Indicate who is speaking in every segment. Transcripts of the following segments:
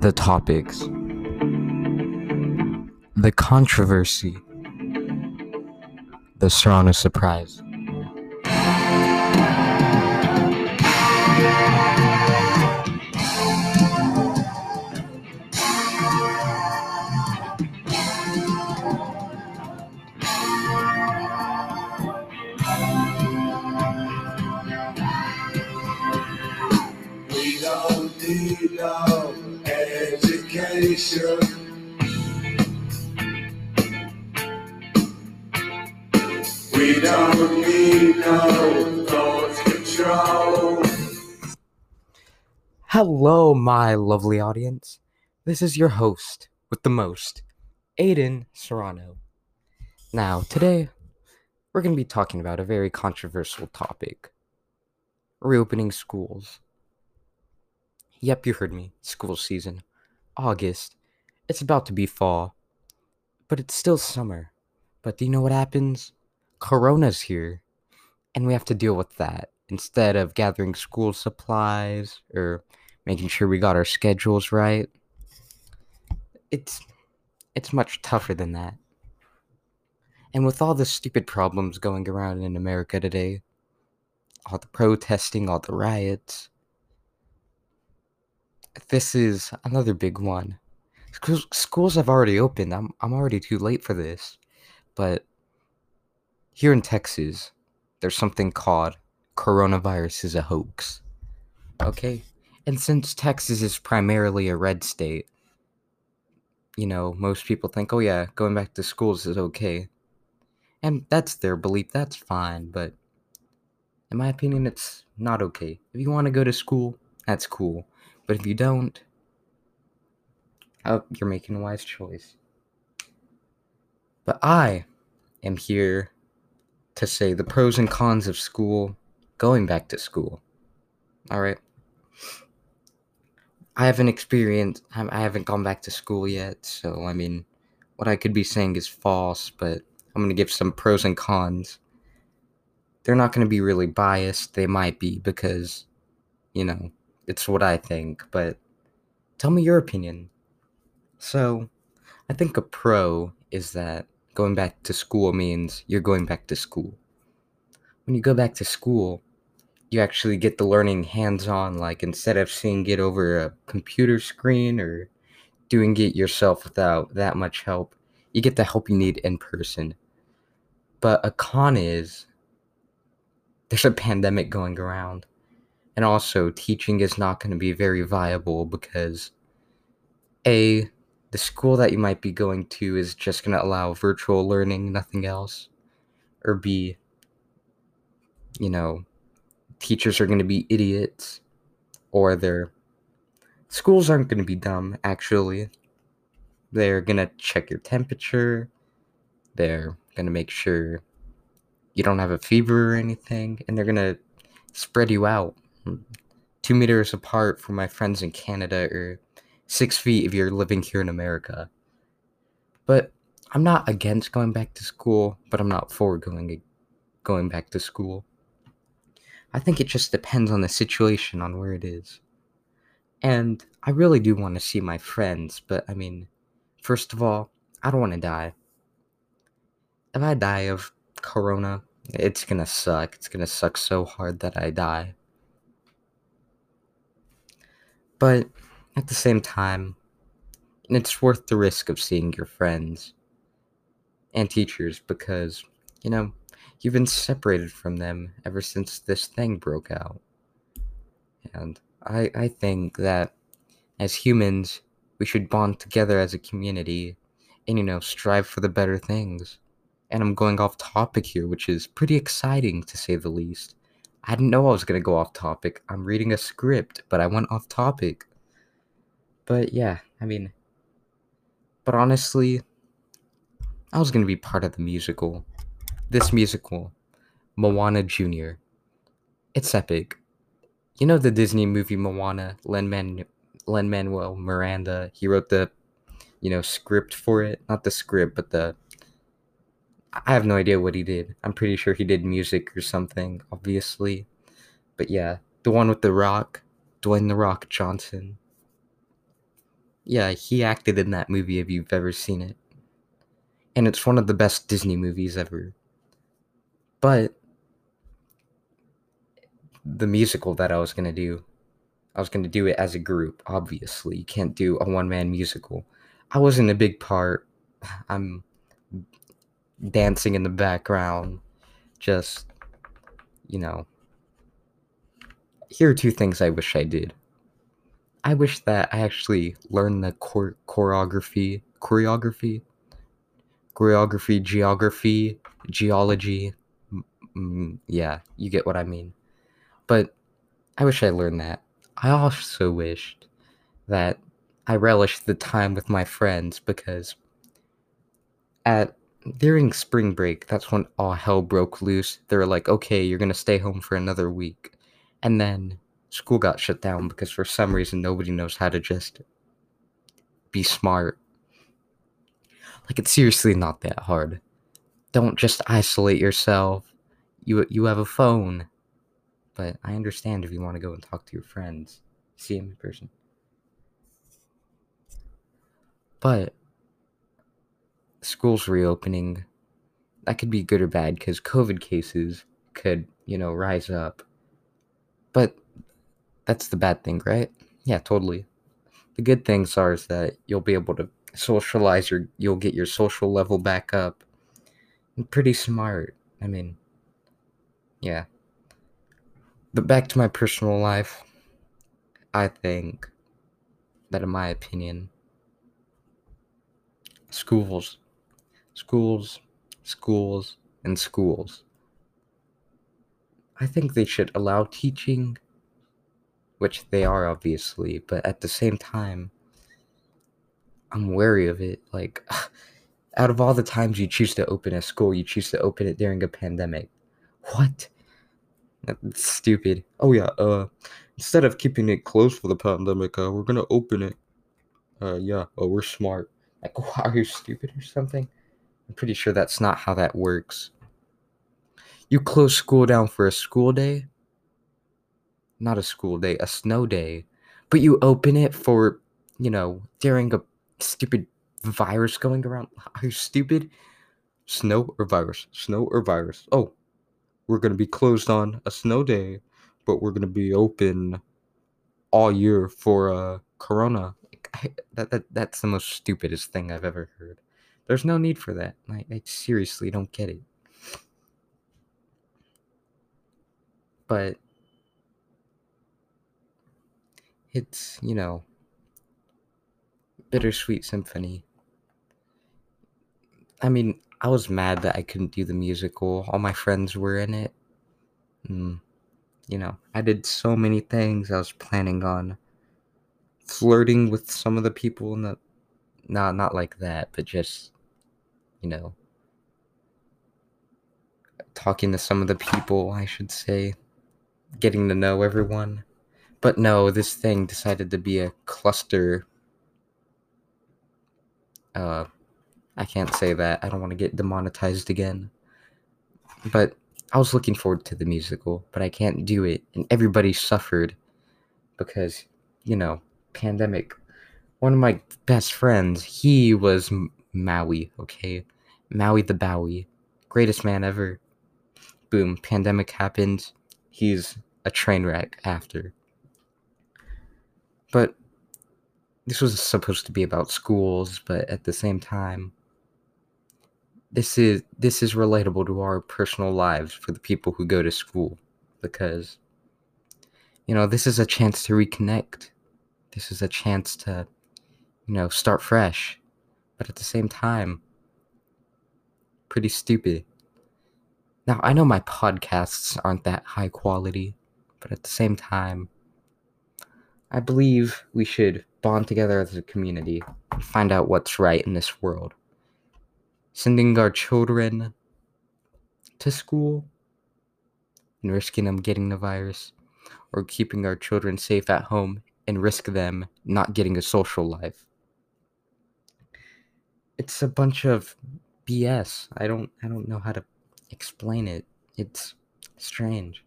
Speaker 1: the topics, the controversy, the Serrano surprise.
Speaker 2: Don't need no education. We don't need no thought control.
Speaker 1: Hello, my lovely audience. This is your host with the most, Aiden Serrano. Now, today, we're going to be talking about a very controversial topic reopening schools. Yep, you heard me. School season. August. It's about to be fall. But it's still summer. But do you know what happens? Corona's here. And we have to deal with that. Instead of gathering school supplies or making sure we got our schedules right. It's it's much tougher than that. And with all the stupid problems going around in America today, all the protesting, all the riots, this is another big one. Schools, schools have already opened. I'm I'm already too late for this. But here in Texas, there's something called coronavirus is a hoax. Okay? And since Texas is primarily a red state, you know, most people think, "Oh yeah, going back to schools is okay." And that's their belief. That's fine, but in my opinion, it's not okay. If you want to go to school, that's cool. But if you don't, oh, you're making a wise choice. But I am here to say the pros and cons of school, going back to school. All right. I haven't experienced, I haven't gone back to school yet, so I mean, what I could be saying is false, but I'm going to give some pros and cons. They're not going to be really biased. They might be because, you know, it's what I think, but tell me your opinion. So, I think a pro is that going back to school means you're going back to school. When you go back to school, you actually get the learning hands on, like instead of seeing it over a computer screen or doing it yourself without that much help, you get the help you need in person. But a con is there's a pandemic going around. And also, teaching is not going to be very viable because A, the school that you might be going to is just going to allow virtual learning, nothing else. Or B, you know, teachers are going to be idiots or their schools aren't going to be dumb, actually. They're going to check your temperature. They're going to make sure you don't have a fever or anything. And they're going to spread you out two meters apart from my friends in Canada or six feet if you're living here in America. But I'm not against going back to school, but I'm not for going going back to school. I think it just depends on the situation, on where it is. And I really do want to see my friends, but I mean, first of all, I don't want to die. If I die of corona, it's gonna suck. It's gonna suck so hard that I die. But at the same time, it's worth the risk of seeing your friends and teachers because, you know, you've been separated from them ever since this thing broke out. And I, I think that as humans, we should bond together as a community and, you know, strive for the better things. And I'm going off topic here, which is pretty exciting to say the least. I didn't know I was to go off topic. I'm reading a script, but I went off topic. But yeah, I mean, but honestly, I was to be part of the musical. This musical, Moana Jr. It's epic. You know the Disney movie Moana, Lin Manuel Miranda, he wrote the you know script for it, not the script, but the I have no idea what he did. I'm pretty sure he did music or something, obviously. But yeah, the one with the rock, Dwayne the Rock Johnson. Yeah, he acted in that movie if you've ever seen it. And it's one of the best Disney movies ever. But the musical that I was going to do, I was going to do it as a group, obviously. You can't do a one man musical. I wasn't a big part. I'm dancing in the background, just, you know. Here are two things I wish I did. I wish that I actually learned the chor- choreography, choreography, choreography, geography, geology. Mm, yeah, you get what I mean. But I wish I learned that. I also wished that I relished the time with my friends because at during spring break, that's when all hell broke loose. They were like, okay, you're gonna stay home for another week. And then school got shut down because for some reason nobody knows how to just be smart. Like it's seriously not that hard. Don't just isolate yourself. You you have a phone. But I understand if you want to go and talk to your friends, see them in person. But school's reopening, that could be good or bad because COVID cases could, you know, rise up. But that's the bad thing, right? Yeah, totally. The good things are is that you'll be able to socialize your you'll get your social level back up. Pretty smart. I mean, yeah. But back to my personal life. I think that in my opinion schools schools schools and schools I think they should allow teaching which they are obviously, but at the same time, I'm wary of it. Like, out of all the times you choose to open a school, you choose to open it during a pandemic. What? That's stupid. Oh yeah. Uh, instead of keeping it closed for the pandemic, uh, we're gonna open it. Uh, yeah. Oh, we're smart. Like, why are you stupid or something? I'm pretty sure that's not how that works. You close school down for a school day not a school day, a snow day, but you open it for, you know, during a stupid virus going around. Are you stupid? Snow or virus? Snow or virus? Oh, we're going to be closed on a snow day, but we're going to be open all year for uh, Corona. That, that That's the most stupidest thing I've ever heard. There's no need for that. I, I seriously don't get it. But it's, you know, bittersweet symphony. I mean, I was mad that I couldn't do the musical. All my friends were in it. Mm, you know, I did so many things. I was planning on flirting with some of the people in the not not like that, but just you know, talking to some of the people, I should say, getting to know everyone. But no, this thing decided to be a cluster. Uh, I can't say that. I don't want to get demonetized again. But I was looking forward to the musical, but I can't do it. And everybody suffered because, you know, pandemic. One of my best friends, he was Maui, okay? Maui the Bowie. Greatest man ever. Boom, pandemic happened. He's a train wreck after. But this was supposed to be about schools, but at the same time, this is this is relatable to our personal lives for the people who go to school because you know, this is a chance to reconnect. This is a chance to you know, start fresh. But at the same time, pretty stupid. Now, I know my podcasts aren't that high quality, but at the same time, I believe we should bond together as a community and find out what's right in this world. Sending our children to school and risking them getting the virus, or keeping our children safe at home and risk them not getting a social life. It's a bunch of BS. I don't I don't know how to explain it. It's strange.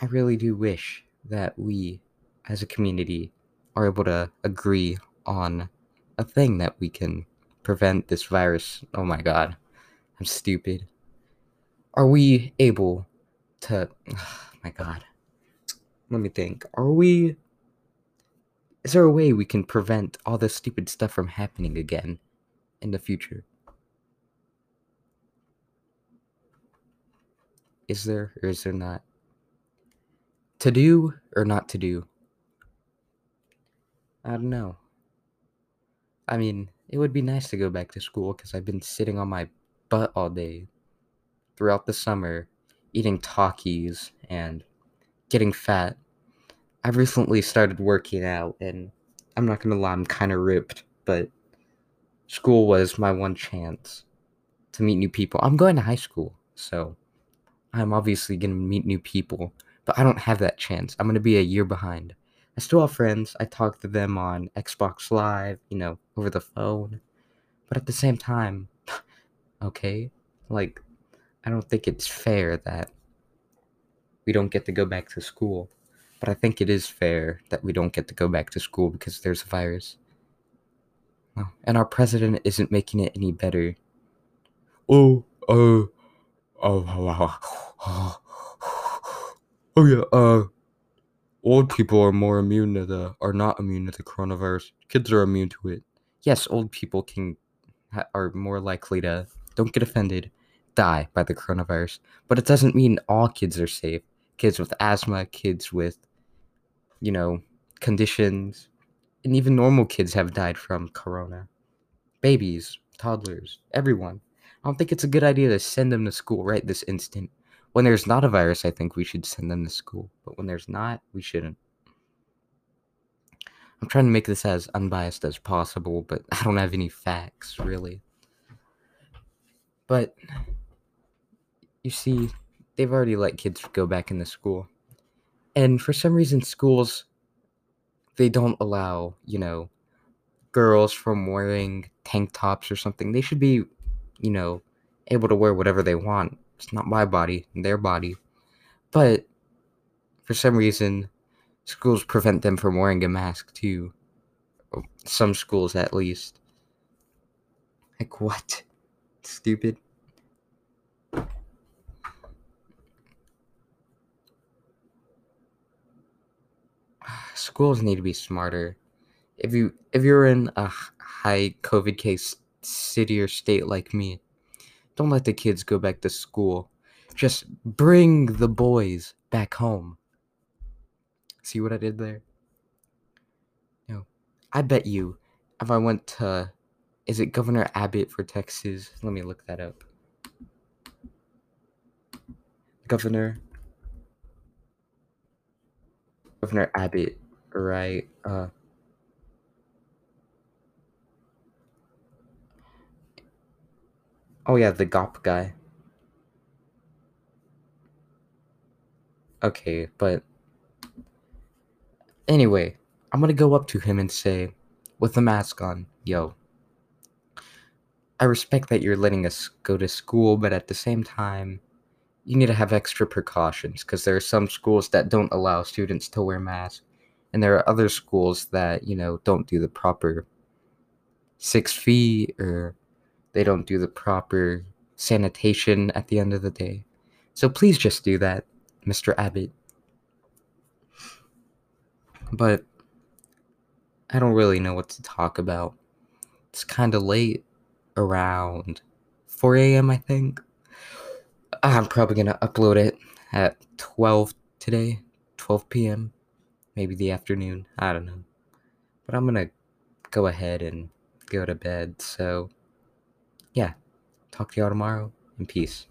Speaker 1: I really do wish that we, as a community, are able to agree on a thing that we can prevent this virus. Oh my god, I'm stupid. Are we able to. Oh my god. Let me think. Are we. Is there a way we can prevent all this stupid stuff from happening again in the future? Is there or is there not? To do or not to do? I don't know. I mean, it would be nice to go back to school because I've been sitting on my butt all day throughout the summer, eating Takis and getting fat. I've recently started working out, and I'm not gonna lie, I'm kind of ripped, but school was my one chance to meet new people. I'm going to high school, so I'm obviously gonna meet new people, but I don't have that chance. I'm gonna be a year behind. I still have friends. I talk to them on Xbox Live, you know, over the phone. But at the same time, okay, like, I don't think it's fair that we don't get to go back to school. But I think it is fair that we don't get to go back to school because there's a virus. And our president isn't making it any better. Oh, oh, oh, oh, oh, yeah, uh, old people are more immune to the are not immune to the coronavirus. Kids are immune to it. Yes, old people can are more likely to don't get offended, die by the coronavirus. But it doesn't mean all kids are safe. Kids with asthma, kids with you know, conditions, and even normal kids have died from corona. Babies, toddlers, everyone. I don't think it's a good idea to send them to school right this instant. When there's not a virus, I think we should send them to school. But when there's not, we shouldn't. I'm trying to make this as unbiased as possible, but I don't have any facts, really. But you see, they've already let kids go back into school. And for some reason, schools, they don't allow, you know, girls from wearing tank tops or something. They should be, you know, able to wear whatever they want. It's not my body, their body. But for some reason, schools prevent them from wearing a mask too. Some schools, at least. Like, what? Stupid. Schools need to be smarter. If you if you're in a high COVID case city or state like me, don't let the kids go back to school. Just bring the boys back home. See what I did there? No. I bet you if I went to is it Governor Abbott for Texas? Let me look that up. Governor Governor Abbott, right? Uh Oh yeah, the GOP guy. Okay, but anyway, I'm gonna go up to him and say, with the mask on, yo, I respect that you're letting us go to school, but at the same time, you need to have extra precautions because there are some schools that don't allow students to wear masks, and there are other schools that, you know, don't do the proper six feet or they don't do the proper sanitation at the end of the day. So please just do that, Mr. Abbott. But I don't really know what to talk about. It's kind of late, around 4 a.m., I think. I'm probably going to upload it at 12 today, 12 p.m., maybe the afternoon. I don't know. But I'm going to go ahead and go to bed. So, yeah. Talk to y'all tomorrow, and peace.